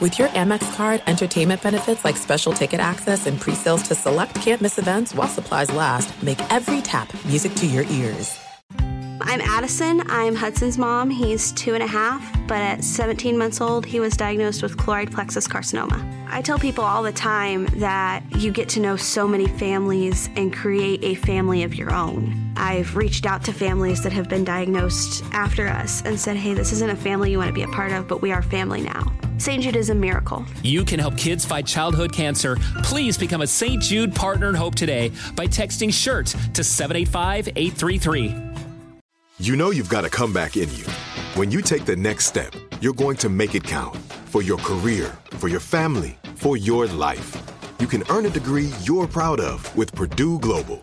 With your Amex card, entertainment benefits like special ticket access and pre-sales to select campus events while supplies last, make every tap music to your ears. I'm Addison. I'm Hudson's mom. He's two and a half, but at 17 months old, he was diagnosed with chloride plexus carcinoma. I tell people all the time that you get to know so many families and create a family of your own. I've reached out to families that have been diagnosed after us and said, hey, this isn't a family you want to be a part of, but we are family now. St. Jude is a miracle. You can help kids fight childhood cancer. Please become a St. Jude Partner in Hope today by texting SHIRT to 785 833. You know you've got a comeback in you. When you take the next step, you're going to make it count for your career, for your family, for your life. You can earn a degree you're proud of with Purdue Global.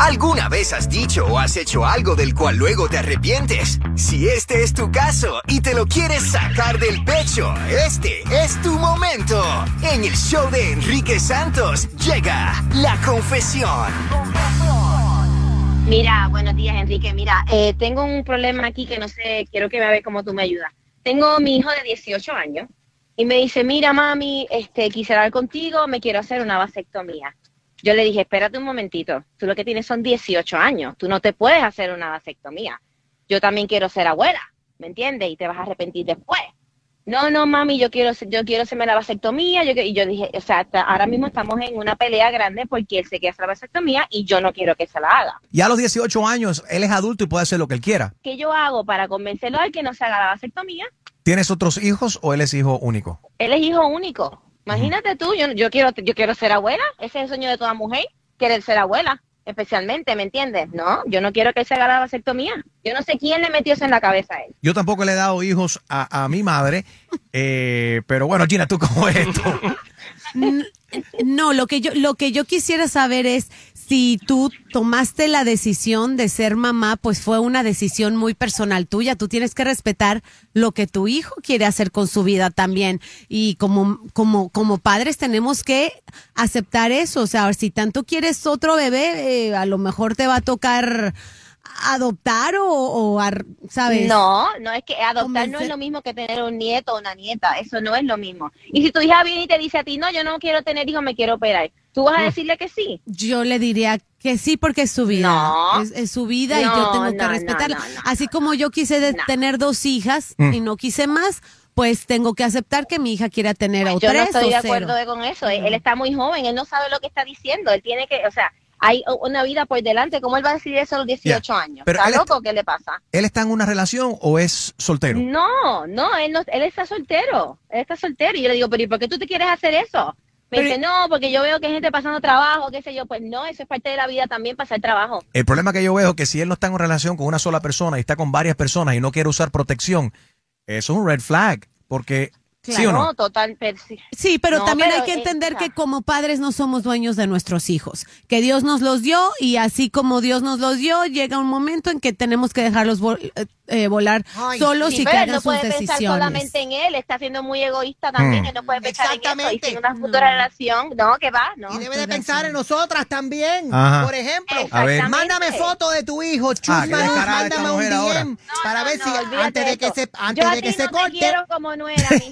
¿Alguna vez has dicho o has hecho algo del cual luego te arrepientes? Si este es tu caso y te lo quieres sacar del pecho, este es tu momento. En el show de Enrique Santos llega la confesión. Mira, buenos días, Enrique. Mira, eh, tengo un problema aquí que no sé, quiero que me veas cómo tú me ayudas. Tengo mi hijo de 18 años y me dice, mira, mami, este, quisiera hablar contigo, me quiero hacer una vasectomía. Yo le dije, espérate un momentito, tú lo que tienes son 18 años, tú no te puedes hacer una vasectomía. Yo también quiero ser abuela, ¿me entiendes? Y te vas a arrepentir después. No, no, mami, yo quiero, yo quiero hacerme la vasectomía. Yo, y yo dije, o sea, ahora mismo estamos en una pelea grande porque él se quiere hacer la vasectomía y yo no quiero que se la haga. Ya a los 18 años, él es adulto y puede hacer lo que él quiera. ¿Qué yo hago para convencerlo a que no se haga la vasectomía? ¿Tienes otros hijos o él es hijo único? Él es hijo único. Imagínate tú, yo, yo, quiero, yo quiero ser abuela. Ese es el sueño de toda mujer, querer ser abuela especialmente, ¿me entiendes? No, yo no quiero que él se haga la vasectomía. Yo no sé quién le metió eso en la cabeza a él. Yo tampoco le he dado hijos a, a mi madre, eh, pero bueno, Gina, ¿tú cómo es esto? No, lo que yo lo que yo quisiera saber es si tú tomaste la decisión de ser mamá, pues fue una decisión muy personal tuya. Tú tienes que respetar lo que tu hijo quiere hacer con su vida también. Y como, como, como padres tenemos que aceptar eso. O sea, si tanto quieres otro bebé, eh, a lo mejor te va a tocar adoptar o, ¿sabes? No, no es que adoptar no es lo mismo que tener un nieto o una nieta, eso no es lo mismo. Y si tu hija viene y te dice a ti, no, yo no quiero tener hijos, me quiero operar, ¿tú vas a decirle que sí? Yo le diría que sí porque es su vida. No. Es, su vida y yo tengo que respetarla. Así como yo quise tener dos hijas mm. y no quise más, pues tengo que aceptar que mi hija quiera tener pues o yo no estoy de acuerdo con eso. Él está muy joven, él no sabe lo que está diciendo. Él tiene que, o sea, hay una vida por delante. ¿Cómo él va a decidir eso a los 18 años? ¿Está loco? ¿Qué le pasa? ¿Él está en una relación o es soltero? No, no, él, no, él está soltero. Él está soltero. Y yo le digo, pero ¿y por qué tú te quieres hacer eso? Me dice, no, porque yo veo que hay gente pasando trabajo, qué sé yo. Pues no, eso es parte de la vida también, pasar trabajo. El problema que yo veo es que si él no está en una relación con una sola persona y está con varias personas y no quiere usar protección, eso es un red flag. Porque ¿Sí o no? No, total, pero sí. Sí, pero No, también pero, hay que entender que como padres no somos dueños de nuestros hijos, que Dios nos los dio y así como Dios nos los dio, llega un momento en que tenemos que dejarlos vol- eh, eh, volar Ay, solos Sí, y que hagan no sus puede pensar solamente en él, está siendo muy egoísta también, Mm. él no puede pensar en eso y Exactamente. sin una futura relación, no, que va, no. Y debe de pensar en nosotras también. Ajá. Por ejemplo, A ver. mándame foto de tu hijo, Ah, esta mándame un. DM para ver No, si antes de que se antes Yo a de que ti se corte, quiero como no era,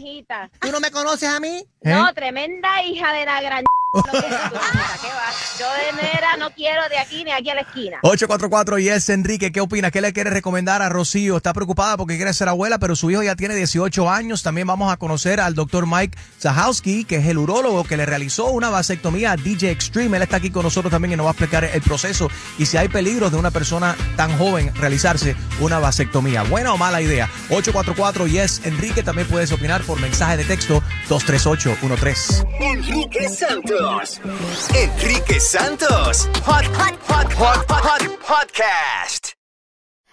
¿tú no me conoces a mí? ¿Eh? No, tremenda hija de la gran Yo de nera no quiero de aquí ni aquí a la esquina. 844 y es Enrique, ¿qué opinas? ¿Qué le quiere recomendar a Rocío? Está preocupada porque quiere ser abuela, pero su hijo ya tiene 18 años. También vamos a conocer al doctor Mike Zahowski, que es el urólogo que le realizó una vasectomía a DJ Extreme. Él está aquí con nosotros también y nos va a explicar el proceso y si hay peligros de una persona tan joven realizarse una vasectomía. ¿Buena o mala idea? 844 y es Enrique. También puedes opinar por mensaje de texto 23813. Enrique Santos. Enrique Santos. Hot, hot, hot, hot, hot, podcast.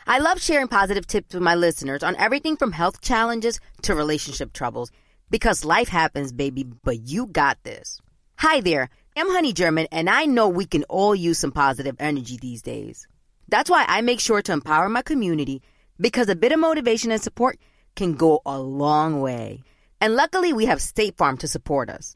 I love sharing positive tips with my listeners on everything from health challenges to relationship troubles because life happens, baby, but you got this. Hi there, I'm Honey German, and I know we can all use some positive energy these days. That's why I make sure to empower my community because a bit of motivation and support can go a long way. And luckily, we have State Farm to support us.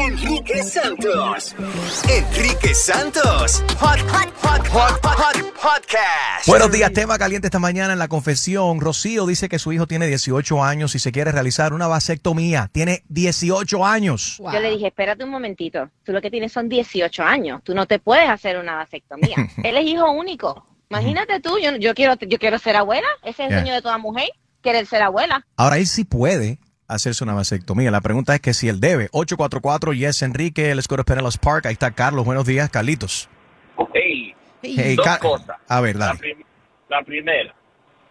Enrique Santos. Enrique Santos. Hot, hot, hot, hot, hot, podcast. Buenos días, tema caliente esta mañana en la confesión. Rocío dice que su hijo tiene 18 años y se quiere realizar una vasectomía. Tiene 18 años. Yo le dije, espérate un momentito, tú lo que tienes son 18 años, tú no te puedes hacer una vasectomía. Él es hijo único. Imagínate tú, yo, yo quiero yo quiero ser abuela, ese es el Yeah. sueño de toda mujer, querer ser abuela. Ahora él sí puede hacerse una vasectomía. La pregunta es que si él debe. 844 Yes Enrique, let's go to Penelos Park. Ahí está Carlos. Buenos días, Carlitos. Hey, Hey, dos cosas. A ver, La, dale. prim- la primera,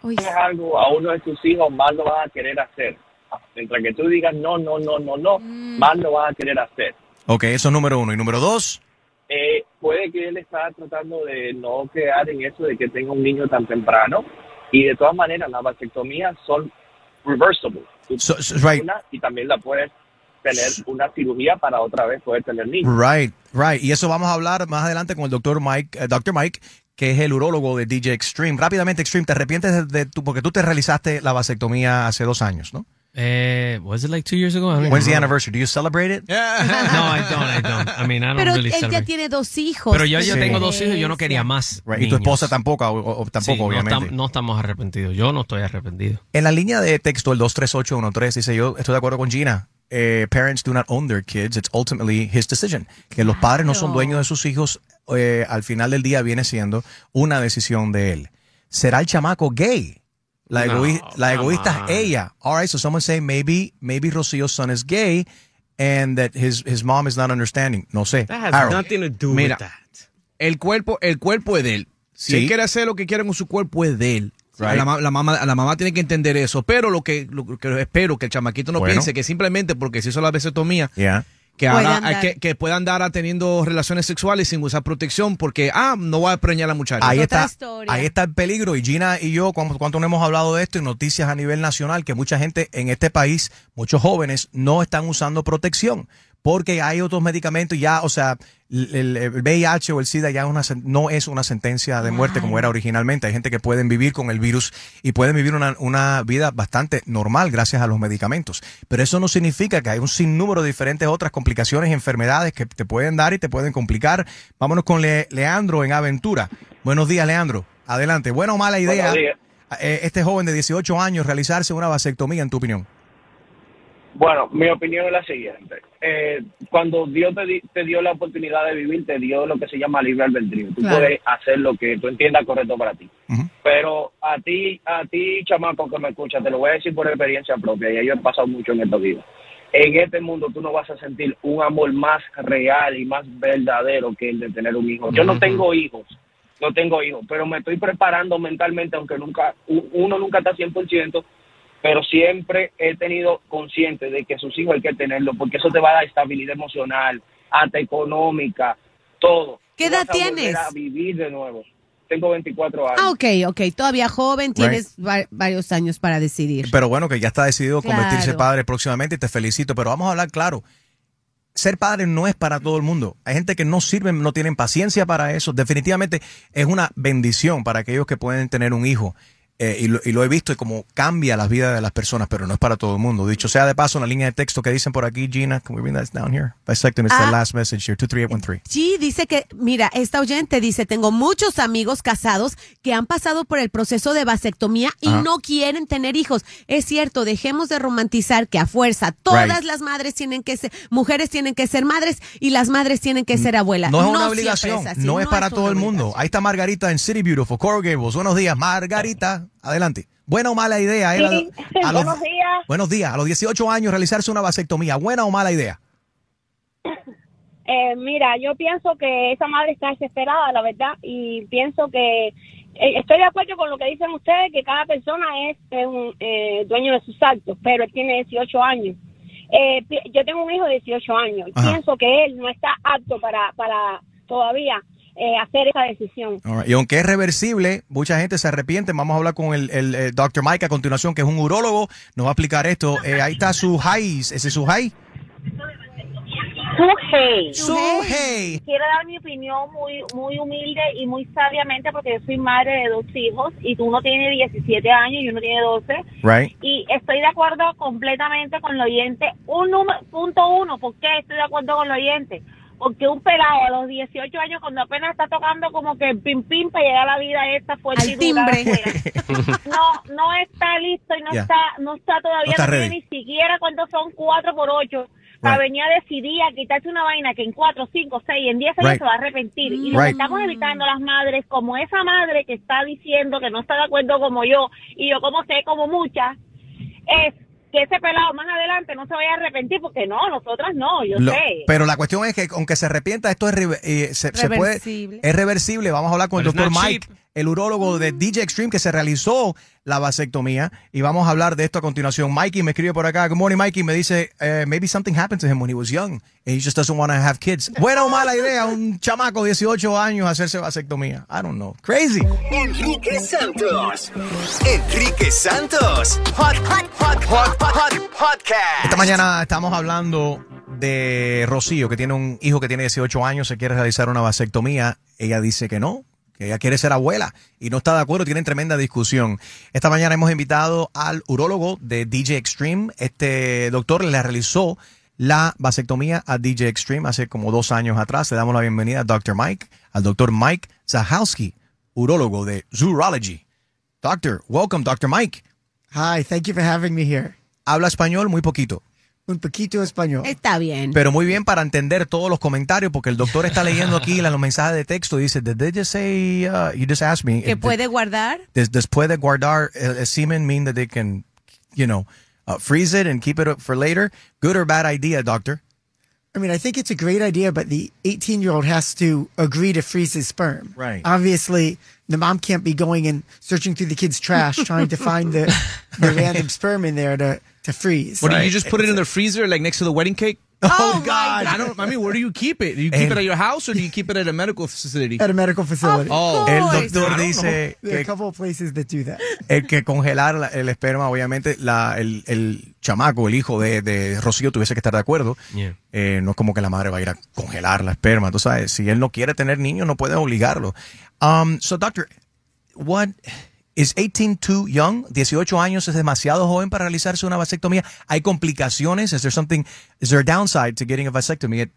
Uy. es algo a uno de tus hijos más lo vas a querer hacer. Mientras que tú digas no, no, no, no, no, Mm. más lo vas a querer hacer. Ok, eso es número uno. Y número dos. Eh, puede que él está tratando de no quedar en eso de que tenga un niño tan temprano. Y de todas maneras, las vasectomías son reversible. So- so- right. y también la puedes tener una cirugía para otra vez poder tener niños. Right, right. Y eso vamos a hablar más adelante con el doctor Mike, eh, Dr. Mike, que es el urólogo de DJ Extreme. Rápidamente, Extreme, ¿te arrepientes de, de tu, porque tú te realizaste la vasectomía hace dos años, ¿no? Eh, was it like two years ago? I don't even When's the anniversary? Do you celebrate it? no, I don't. I don't. I mean, I don't Pero really él ya tiene dos hijos. Pero yo ya tengo dos hijos y yo no quería más. Right. Y tu esposa tampoco, o- o- tampoco, Sí, no obviamente. No, estamos arrepentidos. Yo no estoy arrepentido. En la línea de texto, el 23813, dice yo estoy de acuerdo con Gina. Eh, parents do not own their kids. It's ultimately his decision. Que los padres no son dueños de sus hijos, eh, al final del día viene siendo una decisión de él. ¿Será el chamaco gay? La, No, egoísta on. es ella. All right, so someone say maybe, maybe Rocio's son is gay and that his, his mom is not understanding. No sé. That has Harold. nothing to do Mira, with that. El cuerpo, el cuerpo es de él. Si Sí. él quiere hacer lo que quiere con su cuerpo, es de él. Right. La, ma- la mamá, la mamá tiene que entender eso. Pero lo que, lo que espero que el chamaquito no Bueno. piense que simplemente porque se hizo la vasectomía, Yeah. Que, andar. hay que, que pueda andar teniendo relaciones sexuales sin usar protección porque, ah, no va a preñar a la muchacha. Ahí está, ahí está el peligro. Y Gina y yo, cuando, cuando no hemos hablado de esto en noticias a nivel nacional, que mucha gente en este país, muchos jóvenes, no están usando protección. Porque hay otros medicamentos ya, o sea, el, el VIH o el SIDA ya es una no es una sentencia de muerte como era originalmente. Hay gente que pueden vivir con el virus y pueden vivir una, una vida bastante normal gracias a los medicamentos. Pero eso no significa que hay un sinnúmero de diferentes otras complicaciones y enfermedades que te pueden dar y te pueden complicar. Vámonos con Le- Leandro en Aventura. Buenos días, Leandro. Adelante. ¿Buena o mala idea Buenos días. eh, este joven de 18 años realizarse una vasectomía, en tu opinión? Bueno, mi opinión es la siguiente. Eh, cuando Dios te, di- te dio la oportunidad de vivir, te dio lo que se llama libre albedrío. Tú Claro. puedes hacer lo que tú entiendas correcto para ti. Pero a ti, a ti, chamaco que me escucha, te lo voy a decir por experiencia propia, y yo he pasado mucho en estos días. En este mundo tú no vas a sentir un amor más real y más verdadero que el de tener un hijo. Yo no tengo hijos, no tengo hijos, pero me estoy preparando mentalmente, aunque nunca uno nunca está 100%, pero siempre he tenido consciente de que sus hijos hay que tenerlo, porque eso te va a dar estabilidad emocional, hasta económica, todo. ¿Qué edad vas a volver tienes? a vivir de nuevo. Tengo 24 años. Ah, ok, ok. Todavía joven, tienes va- varios años para decidir. Pero bueno, que ya está decidido convertirse Claro. padre próximamente y te felicito. Pero vamos a hablar claro. Ser padre no es para todo el mundo. Hay gente que no sirven, no tienen paciencia para eso. Definitivamente es una bendición para aquellos que pueden tener un hijo. Eh, y, lo, y lo he visto y como cambia la vida de las personas, pero no es para todo el mundo. Dicho sea de paso, en la línea de texto que dicen por aquí, Gina, can we bring that down here? Bisecting is the Ah. last message here, 23813. Sí, dice que, mira, esta oyente dice, tengo muchos amigos casados que han pasado por el proceso de vasectomía y Ajá. no quieren tener hijos. Es cierto, dejemos de romantizar que a fuerza todas Right. las madres tienen que ser, mujeres tienen que ser madres y las madres tienen que ser abuelas. No es una obligación, así, no es para todo el mundo. obligación. Ahí está Margarita en City Beautiful, Coral Gables. Buenos días, Margarita. Adelante. Buena o mala idea. eh, Sí, a los- buenos días. Buenos días. A los 18 años realizarse una vasectomía. ¿Buena o mala idea? Eh, mira, yo pienso que esa madre está desesperada, la verdad, y pienso que eh, estoy de acuerdo con lo que dicen ustedes, que cada persona es eh, un eh, dueño de sus actos, pero él tiene 18 años. Eh, yo tengo un hijo de 18 años, y Ajá. pienso que él no está apto para, para todavía eh, hacer esa decisión. Right. Y aunque es reversible, mucha gente se arrepiente. Vamos a hablar con el, el, Dr. Mike a continuación, que es un urólogo. Nos va a explicar esto. Eh, ahí está su high. ¿Ese es su high? Suhey. Suhey. Quiero dar mi opinión muy muy humilde y muy sabiamente porque yo soy madre de dos hijos y tú uno tiene 17 años y uno tiene 12. Right. Y estoy de acuerdo completamente con el oyente. Un número, punto uno, ¿por qué estoy de acuerdo con el oyente? Porque un pelado a los 18 años, cuando apenas está tocando como que el pim pim para llegar a la vida esta fuerte Al y dura no, no está listo y no está, no está todavía, No está no tiene ready. ni siquiera cuántos son cuatro por ocho. Para Right. venir a decidir a quitarse una vaina que en cuatro, cinco, seis, en diez años Right. se va a arrepentir. Y lo que Right. estamos evitando las madres, como esa madre que está diciendo que no está de acuerdo como yo, y yo como sé, como muchas, es que ese pelado más adelante no se vaya a arrepentir, porque no, nosotras no, yo Lo- sé. pero la cuestión es que aunque se arrepienta, esto es, eh, se, se puede, Reversible. es reversible. Vamos a hablar con el doctor Mike, el urólogo de DJ Extreme que se realizó la vasectomía y vamos a hablar de esto a continuación. Mikey me escribe por acá. Good morning, Mikey. Me dice, eh, maybe something happened to him when he was young and he just doesn't want to have kids. Buena o mala idea, un chamaco de 18 años hacerse vasectomía. I don't know. Crazy. Enrique Santos. Enrique Santos. Hot, hot, hot, hot, hot, hot podcast. Esta mañana estamos hablando de Rocío, que tiene un hijo que tiene 18 años, se quiere realizar una vasectomía. Ella dice que no, que ella quiere ser abuela y no está de acuerdo, tienen tremenda discusión. Esta mañana hemos invitado al urólogo de DJ Extreme. Este doctor le realizó la vasectomía a DJ Extreme hace como dos años atrás. Le damos la bienvenida a Dr. Mike, al doctor Mike Zahalski, urólogo de Zoorology. Doctor, welcome, Dr. Mike. Hi, thank you for having me here. Habla español muy poquito. Un poquito español. Está bien. Pero muy bien para entender todos los comentarios, porque el doctor está leyendo aquí la- los mensajes de texto dice, did they just say, uh, you just asked me, que if- puede guardar. does, does puede guardar el, el semen mean that they can, you know, uh, freeze it and keep it up for later? Good or bad idea, doctor? I mean, I think it's a great idea, but the 18 year old has to agree to freeze his sperm. Right. Obviously, the mom can't be going and searching through the kid's trash trying to find the, the random sperm in there to, to freeze. What do you just put it in the freezer, like next to the wedding cake? Oh, God. I don't. I mean, where do you keep it? Do you keep And- it at your house or do you keep it at a medical facility? At a medical facility. Oh, El doctor dice There are a que couple of places that do that. el que congelar la- el esperma, obviamente, la, el, el chamaco, el hijo de, de Rocío tuviese que estar de acuerdo. Yeah. Eh, no es como que la madre va a ir a congelar la esperma, tú sabes. Si él no quiere tener niños, no puede obligarlo. Um, so, doctor, what is 18 too young? 18 años es demasiado joven para realizarse una vasectomía. ¿Hay complicaciones? Is there something? Is there a downside to getting a vasectomy at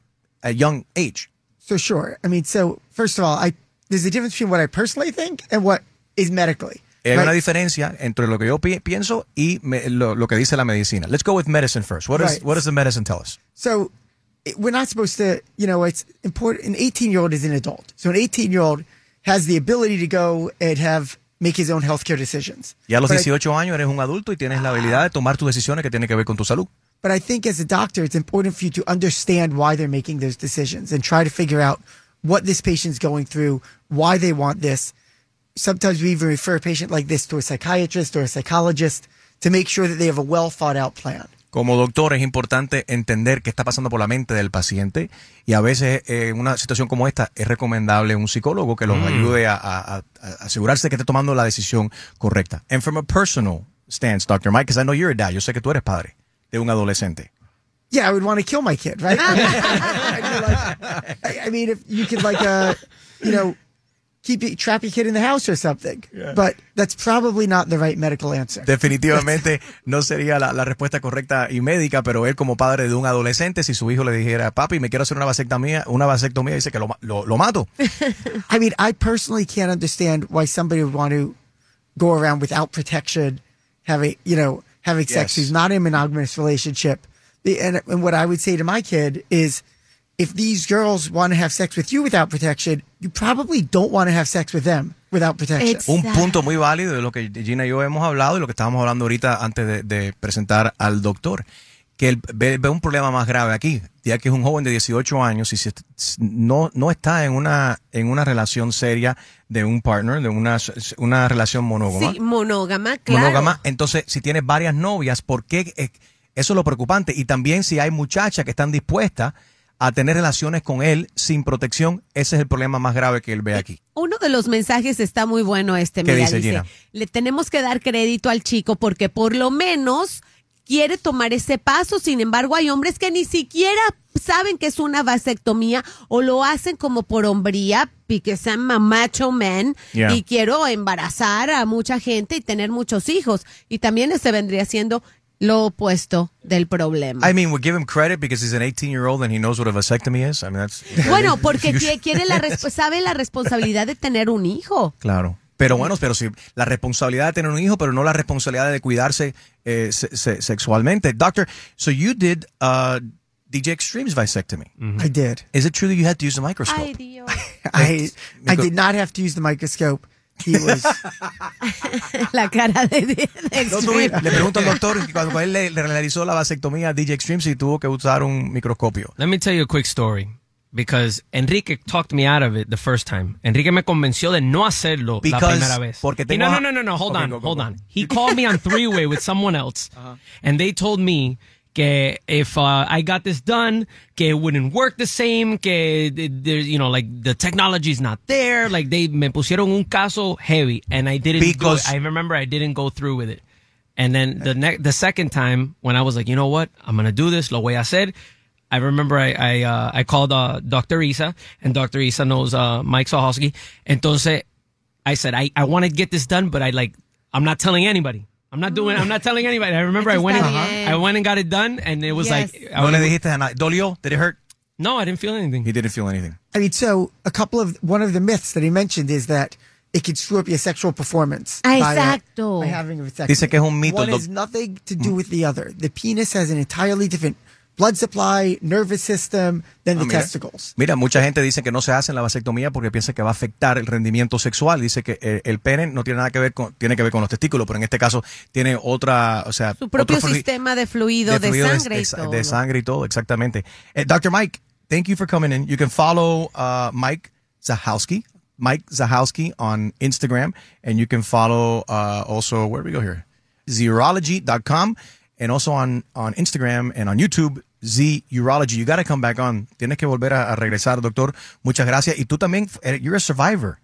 a young age? So, sure. I mean, so, first of all, I there's a difference between what I personally think and what is medically. Hay right? una diferencia entre lo que yo pi- pienso y me- lo, lo que dice la medicina. Let's go with medicine first. What, is, Right. what does the medicine tell us? So it- we're not supposed to, you know, it's important. An 18 year old is an adult. So an 18 year old has the ability to go and have, make his own healthcare decisions. Ya a los But I- años eres un adulto y tienes la habilidad de tomar tus decisiones que tienen que ver con tu salud. But I think as a doctor, it's important for you to understand why they're making those decisions and try to figure out what this patient's going through, why they want this. Sometimes we even refer a patient like this to a psychiatrist or a psychologist to make sure that they have a well thought out plan. Como doctor es importante entender qué está pasando por la mente del paciente y a veces eh, en una situación como esta es recomendable un psicólogo que los Mm. ayude a, a- a- a asegurarse que esté tomando la decisión correcta. And from a personal stance, Dr. Mike, because I know you're a dad, yo sé que tú eres padre de un adolescente. Yeah, I would want to kill my kid, right? I, mean, like, I, I mean, if you could like, uh, you know, keep it, trap your kid in the house or something. But that's probably not the right medical answer. Definitivamente no sería la, la respuesta correcta y médica, pero él como padre de un adolescente, si su hijo le dijera, papi, me quiero hacer una vasectomía, una vasectomía, dice que lo, lo, lo mato. I mean, I personally can't understand why somebody would want to go around without protection, having you know having sex Yes. who's not in a monogamous relationship. And, and what I would say to my kid is, if these girls want to have sex with you without protection, you probably don't want to have sex with them without protection. Un punto muy válido de lo que Gina y yo hemos hablado y lo que estábamos hablando ahorita antes de, de presentar al doctor, que él ve, ve un problema más grave aquí, ya que es un joven de 18 años y si est- no, no está en una, en una relación seria de un partner, de una, una relación monógama. Sí, monógama, claro. monógama. Entonces, si tienes varias novias, ¿por qué? Eh, Eso es lo preocupante. Y también si hay muchachas que están dispuestas a tener relaciones con él sin protección, ese es el problema más grave que él ve aquí. Uno de los mensajes está muy bueno este, ¿Qué mira, dice, Gina? le tenemos que dar crédito al chico porque por lo menos quiere tomar ese paso. Sin embargo, hay hombres que ni siquiera saben que es una vasectomía o lo hacen como por hombría, porque se llama macho man Yeah. y quiero embarazar a mucha gente y tener muchos hijos. Y también ese vendría siendo lo opuesto del problema. I mean, we give him credit because he's an 18 year old and he knows what a vasectomy is. I mean, that's. Bueno, porque qui- quiere la sabe la responsabilidad de tener un hijo. Claro. Pero bueno, pero sí, la responsabilidad de tener un hijo, pero no la responsabilidad de cuidarse eh, se- se- sexualmente. Doctor, so you did uh, DJ Extreme's vasectomy. I did. Is it true that you had to use the microscope? Ay, Dios. I I did not have to use the microscope. He was la cara de, de- No, le pregunto al doctor que cuando él le, le realizó la vasectomía a DJ Extreme si tuvo que usar un microscopio. Let me tell you a quick story. Because Enrique talked me out of it the first time. Enrique me convenció de no hacerlo la primera vez. porque tengo- no, no, no, no, no, hold Okay, on, go, go, hold go. on. He called me on three-way with someone else. And they told me que if uh, I got this done, que it wouldn't work the same, que th- there's, you know, like the technology's not there. Like they me pusieron un caso heavy and I didn't Because-. I remember I didn't go through with it. And then the next, the second time when I was like, you know what, I'm gonna do this, lo voy a hacer. I remember I I, uh, I called uh, Dr. Isa, and Dr. Isa knows uh, Mike Sohosky. Entonces, I said I I want to get this done, but I like I'm not telling anybody. I'm not doing. I'm not telling anybody. I remember I went and, está bien. I went and got it done, and it was Yes. like I No le was- dijiste a nadie. ¿Dolió? Did it hurt? no, I didn't feel anything. He didn't feel anything. I mean, so a couple of one of the myths that he mentioned is that it could screw up your sexual performance. by, uh, Exacto. By, having a vasectomy. Dice que es un mito, One doc- has nothing to do with the other. The penis has an entirely different blood supply, nervous system than the Ah, mira. testicles. Mira, mucha gente dice que no se hacen la vasectomía porque piensa que va a afectar el rendimiento sexual. Dice que eh, el pene no tiene nada que ver con, tiene que ver con los testículos, pero en este caso tiene otra, o sea, Su propio sistema de fluido, de, fluido sangre de, y todo. de sangre y todo, exactamente. Eh, Dr. Mike, thank you for coming in. You can follow uh, Mike Zahowski, Mike Zahowski on Instagram, and you can follow uh, also, where do we go here? Zerology.com, and also on, on Instagram and on YouTube, Z Urology. You got to come back on. Tienes que volver a, a regresar, doctor. Muchas gracias. Y tú también, eh, you're a survivor.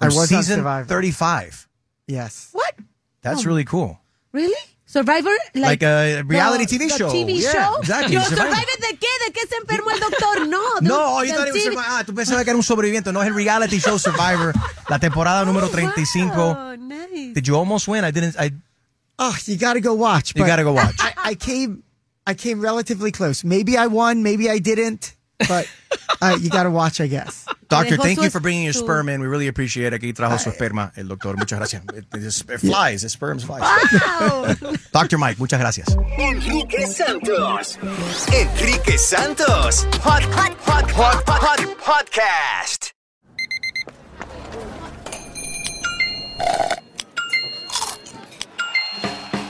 I From was on season Survivor. 35. Yes. What? That's Oh. really cool. Really? Survivor? Like a reality the- TV the show. TV Yeah, show? exactly. Yo, Survivor. ¿Survivor de qué? ¿De qué se enfermó el doctor? No. No, yo thought it was TV. Survivor. Ah, tú pensabas que era un sobreviviente. No, es el reality show Survivor, la temporada número 35. Oh, nice. Did you almost win? I didn't. I. Oh, you got to go watch. You gotta go watch. I, I came, I came relatively close. Maybe I won, maybe I didn't, but uh, you got to watch, I guess. Doctor, thank you for bringing your sperm in. We really appreciate it. Aquí trajo su esperma el doctor. Muchas gracias. It, it, it flies. It sperms flies. Wow. Doctor Mike, muchas gracias. Enrique Santos. Enrique Santos. Hot, hot, hot, hot, hot, hot podcast.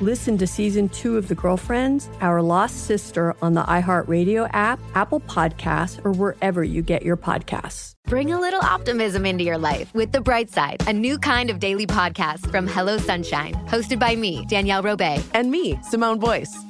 Listen to season two of The Girlfriends, Our Lost Sister on the iHeartRadio app, Apple Podcasts, or wherever you get your podcasts. Bring a little optimism into your life with The Bright Side, a new kind of daily podcast from Hello Sunshine, hosted by me, Danielle Robay. And me, Simone Boyce.